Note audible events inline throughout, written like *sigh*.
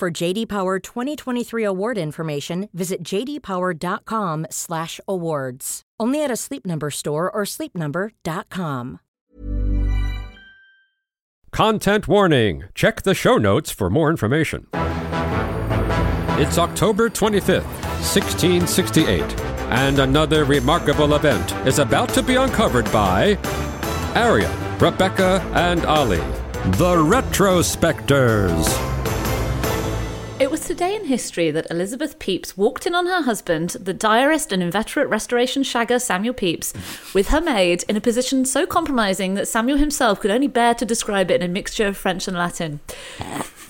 For JD Power 2023 award information, visit jdpower.com/awards. Only at a Sleep Number store or sleepnumber.com. Content warning. Check the show notes for more information. It's October 25th, 1668, and another remarkable event is about to be uncovered by Arion, Rebecca, and Olly, the Retrospectors. It was today in history that Elizabeth Pepys walked in on her husband, the diarist and inveterate restoration shagger Samuel Pepys, with her maid in a position so compromising that Samuel himself could only bear to describe it in a mixture of French and Latin.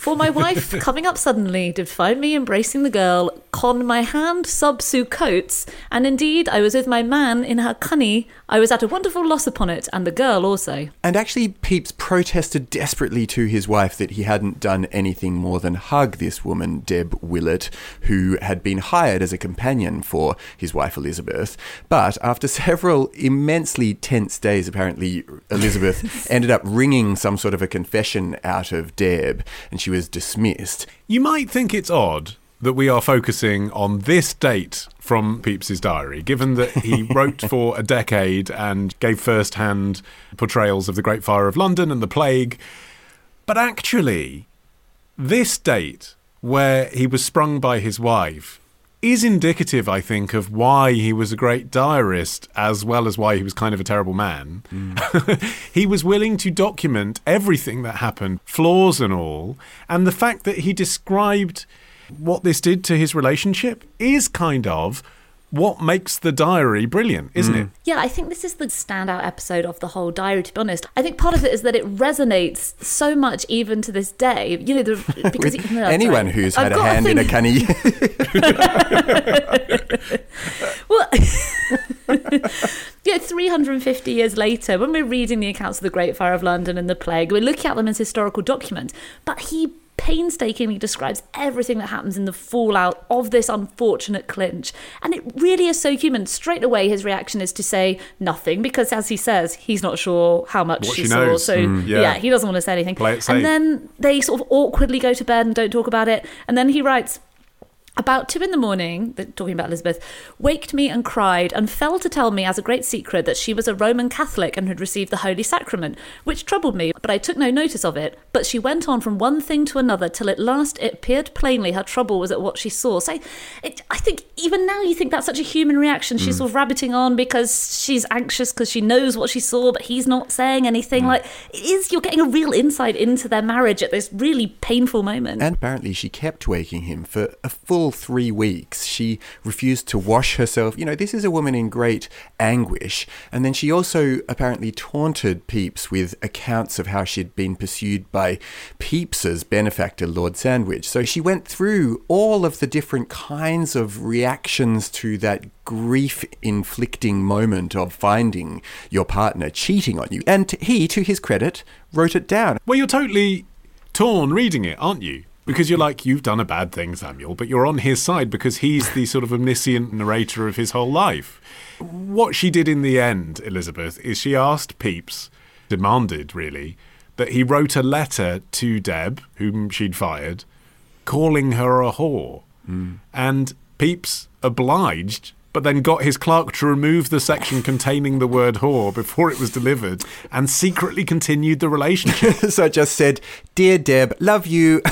For my wife, *laughs* coming up suddenly, did find me embracing the girl, con my hand sub su coats, and indeed I was with my man in her cunny. I was at a wonderful loss upon it, and the girl also. And actually, Pepys protested desperately to his wife that he hadn't done anything more than hug this woman, Deb Willett, who had been hired as a companion for his wife Elizabeth. But after *laughs* several immensely tense days, apparently, Elizabeth *laughs* ended up wringing some sort of a confession out of Deb, and she was dismissed. You might think it's odd that we are focusing on this date from Pepys's diary, given that he *laughs* wrote for a decade and gave first-hand portrayals of the Great Fire of London and the Plague. But actually, this date, where he was sprung by his wife, is indicative, I think, of why he was a great diarist as well as why he was kind of a terrible man. *laughs* he was willing to document everything that happened, flaws and all, and the fact that he described what this did to his relationship is kind of what makes the diary brilliant, isn't it? Yeah, I think this is the standout episode of the whole diary, to be honest. I think part of it is that it resonates so much even to this day. You know, the, *laughs* because no, anyone sorry. who's I've had a hand in a cunny. *laughs* *laughs* Well, yeah, 350 years later, when we're reading the accounts of the Great Fire of London and the Plague, we're looking at them as historical documents. But he painstakingly describes everything that happens in the fallout of this unfortunate clinch. And it really is so human. Straight away, his reaction is to say nothing, because as he says, he's not sure how much she, she saw. knows. So, Mm, yeah. yeah, he doesn't want to say anything. Play it safe. and then they sort of awkwardly go to bed and don't talk about it. And then he writes, about two in the morning, talking about Elizabeth, waked me and cried and fell to tell me as a great secret that she was a Roman Catholic and had received the Holy Sacrament, which troubled me, but I took no notice of it. But she went on from one thing to another till at last it appeared plainly her trouble was at what she saw. So it, I think even now you think that's such a human reaction. She's mm. sort of rabbiting on because she's anxious because she knows what she saw, but he's not saying anything. Like, it is, you're getting a real insight into their marriage at this really painful moment. And apparently, she kept waking him for a full three weeks. She refused to wash herself. You know, this is a woman in great anguish. And then she also apparently taunted Pepys with accounts of how she'd been pursued by Pepys's benefactor, Lord Sandwich. So she went through all of the different kinds of reactions to that grief inflicting moment of finding your partner cheating on you. And he, to his credit, wrote it down. Well, you're totally torn reading it, aren't you? Because you're like, you've done a bad thing, Samuel, but you're on his side because he's the sort of omniscient narrator of his whole life. What she did in the end, Elizabeth, is she asked Pepys, demanded really, that he wrote a letter to Deb, whom she'd fired, calling her a whore. Hmm. And Pepys obliged, but then got his clerk to remove the section containing the word whore before it was delivered and secretly continued the relationship. *laughs* so I just said, Dear Deb, love you. *laughs*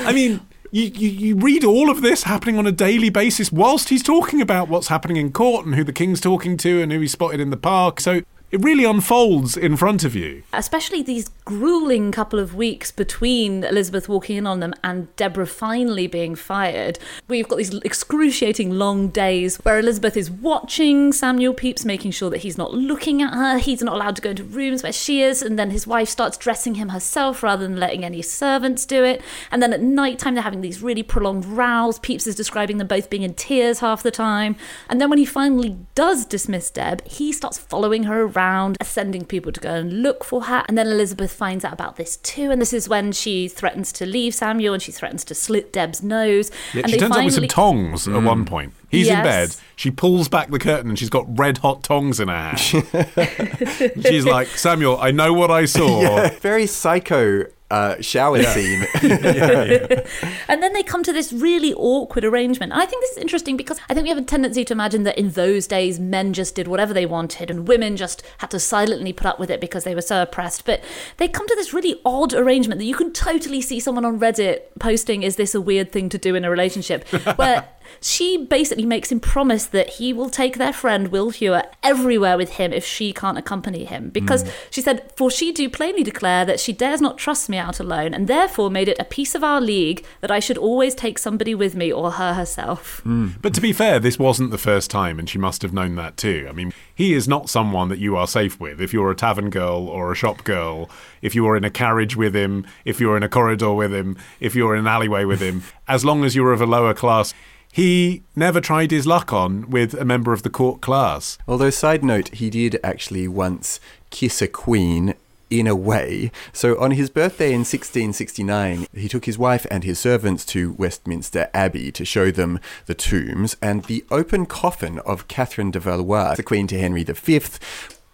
I mean, you, you, you read all of this happening on a daily basis whilst he's talking about what's happening in court and who the king's talking to and who he spotted in the park. So it really unfolds in front of you. especially these grueling couple of weeks between Elizabeth walking in on them and Deborah finally being fired. We've got these excruciating long days where Elizabeth is watching Samuel Pepys, making sure that he's not looking at her, he's not allowed to go into rooms where she is, and then his wife starts dressing him herself rather than letting any servants do it. And then at night time, they're having these really prolonged rows. Pepys is describing them both being in tears half the time. And then when he finally does dismiss Deb, he starts following her around, sending people to go and look for her. And then Elizabeth finds out about this too. And this is when she threatens to leave Samuel and she threatens to slit Deb's nose. Yeah, and she they turns up with some finally- tongs at one point. He's in bed. She pulls back the curtain and she's got red hot tongs in her hand. *laughs* she's like, Samuel, I know what I saw. Yeah, Very psycho uh, shower scene. *laughs* And then they come to this really awkward arrangement. I think this is interesting because I think we have a tendency to imagine that in those days men just did whatever they wanted and women just had to silently put up with it because they were so oppressed. But they come to this really odd arrangement that you can totally see someone on Reddit posting, Is this a weird thing to do in a relationship? *laughs* Where she basically makes him promise that he will take their friend Will Hewer everywhere with him if she can't accompany him. Because mm. she said, For she do plainly declare that she dares not trust me out alone, and therefore made it a piece of our league that I should always take somebody with me or her herself. Mm. But to be fair, this wasn't the first time, and she must have known that too. I mean, he is not someone that you are safe with. If you're a tavern girl or a shop girl, if you're in a carriage with him, if you're in a corridor with him, if you're in an alleyway with him, as long as you're of a lower class, he never tried his luck on with a member of the court class. Although, side note, he did actually once kiss a queen in a way. So, on his birthday in 1669, he took his wife and his servants to Westminster Abbey to show them the tombs and the open coffin of Catherine de Valois, the Queen to Henry V.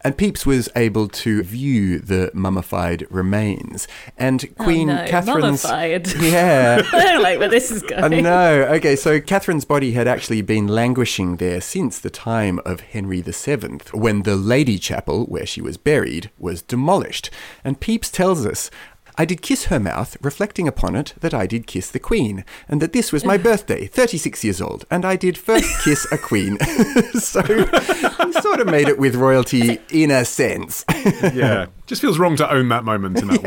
And Pepys was able to view the mummified remains. And oh, Queen oh no, Catherine's. mummified. *laughs* Yeah. *laughs* I don't like where this is I know. Okay, so Catherine's body had actually been languishing there since the time of Henry VII, when the Lady Chapel, where she was buried, was demolished. And Pepys tells us. I did kiss her mouth, reflecting upon it that I did kiss the Queen, and that this was my *laughs* birthday, 36 years old, and I did first kiss a Queen. *laughs* so he sort of made it with royalty in a sense. *laughs* Yeah. Just feels wrong to own that moment in that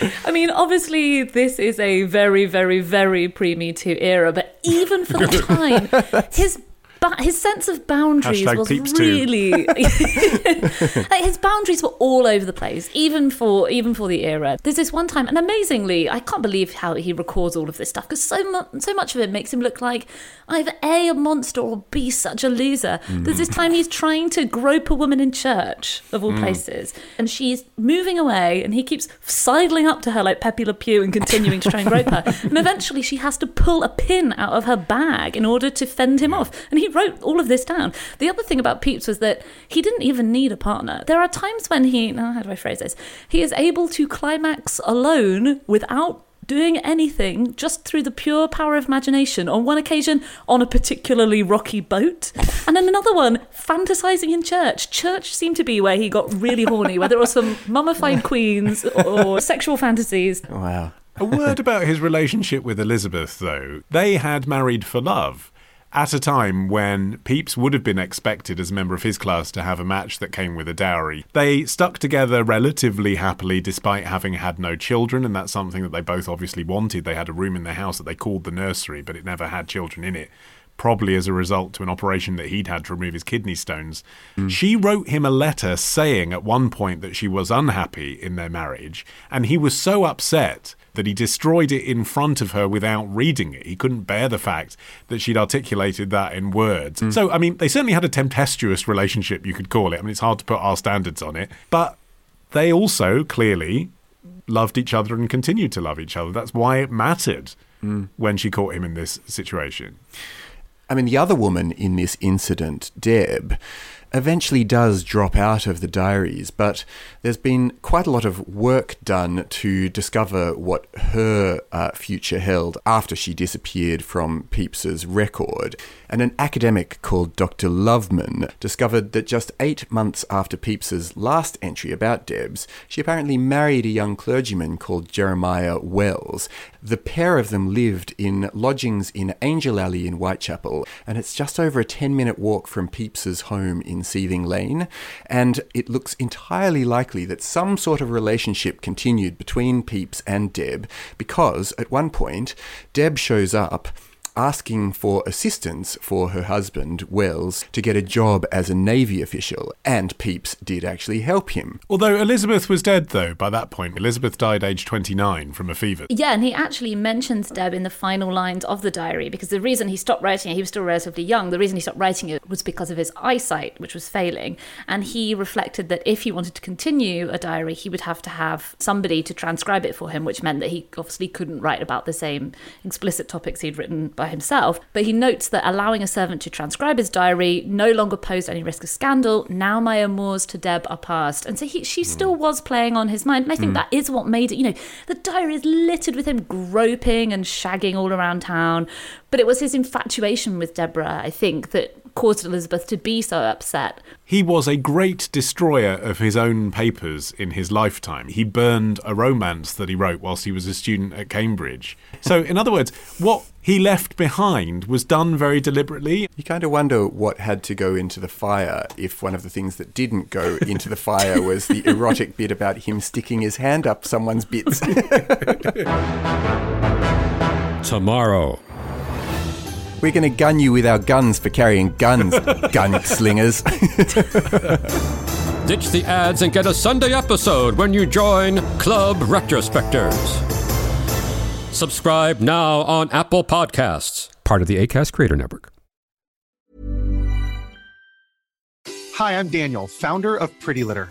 way. I mean, obviously, this is a very, very, very pre Me Too era, but even for the time, his. But his sense of boundaries Hashtag was really *laughs* *laughs* like his boundaries were all over the place, even for even for the era. There's this one time, and amazingly, I can't believe how he records all of this stuff because so much so much of it makes him look like either a a monster or b such a loser. Mm. There's this time he's trying to grope a woman in church of all mm. places, and she's moving away, and he keeps sidling up to her like Pepe Le Pew and continuing to try and grope her. *laughs* And eventually, she has to pull a pin out of her bag in order to fend him off. And he wrote all of this down. The other thing about Pepys was that he didn't even need a partner. There are times when he, now how do I phrase this? He is able to climax alone without doing anything just through the pure power of imagination. On one occasion, on a particularly rocky boat, and then another one, fantasizing in church. Church seemed to be where he got really horny, whether it was some mummified queens or sexual fantasies. Wow. A word about his relationship with Elizabeth, though. They had married for love at a time when Pepys would have been expected as a member of his class to have a match that came with a dowry. They stuck together relatively happily despite having had no children, and that's something that they both obviously wanted. They had a room in their house that they called the nursery, but it never had children in it. Probably as a result to an operation that he'd had to remove his kidney stones. Hmm. She wrote him a letter saying at one point that she was unhappy in their marriage, and he was so upset that he destroyed it in front of her without reading it. He couldn't bear the fact that she'd articulated that in words. Mm. So, I mean, they certainly had a tempestuous relationship, you could call it. I mean, it's hard to put our standards on it. But they also clearly loved each other and continued to love each other. That's why it mattered mm. when she caught him in this situation. I mean, the other woman in this incident, Deb, eventually does drop out of the diaries, but there's been quite a lot of work done to discover what her uh, future held after she disappeared from Pepys's record. And an academic called Dr. Loveman discovered that just eight months after Pepys's last entry about Debs, she apparently married a young clergyman called Jeremiah Wells. The pair of them lived in lodgings in Angel Alley in Whitechapel, and it's just over a 10 minute walk from Pepys's home in in Seething Lane, and it looks entirely likely that some sort of relationship continued between Pepys and Deb because at one point Deb shows up asking for assistance for her husband, Wells, to get a job as a Navy official, and Pepys did actually help him. Although Elizabeth was dead, though, by that point. Elizabeth died aged 29 from a fever. Yeah, and he actually mentions Deb in the final lines of the diary because the reason he stopped writing it, he was still relatively young, the reason he stopped writing it was because of his eyesight, which was failing. And he reflected that if he wanted to continue a diary, he would have to have somebody to transcribe it for him, which meant that he obviously couldn't write about the same explicit topics he'd written by himself. But he notes that allowing a servant to transcribe his diary no longer posed any risk of scandal. Now my amours to Deb are past. And so he, she hmm. still was playing on his mind. And I think hmm. that is what made it, you know, the diary is littered with him groping and shagging all around town. But it was his infatuation with Deborah, I think, that caused Elizabeth to be so upset. He was a great destroyer of his own papers in his lifetime. He burned a romance that he wrote whilst he was a student at Cambridge. So, in other words, what he left behind was done very deliberately. You kind of wonder what had to go into the fire if one of the things that didn't go into the fire *laughs* was the erotic bit about him sticking his hand up someone's bits. *laughs* *laughs* Tomorrow. We're going to gun you with our guns for carrying guns, *laughs* gunslingers. *laughs* Ditch the ads and get a Sunday episode when you join Club Retrospectors. Subscribe now on Apple Podcasts, part of the ACAST Creator Network. Hi, I'm Daniel, founder of Pretty Litter.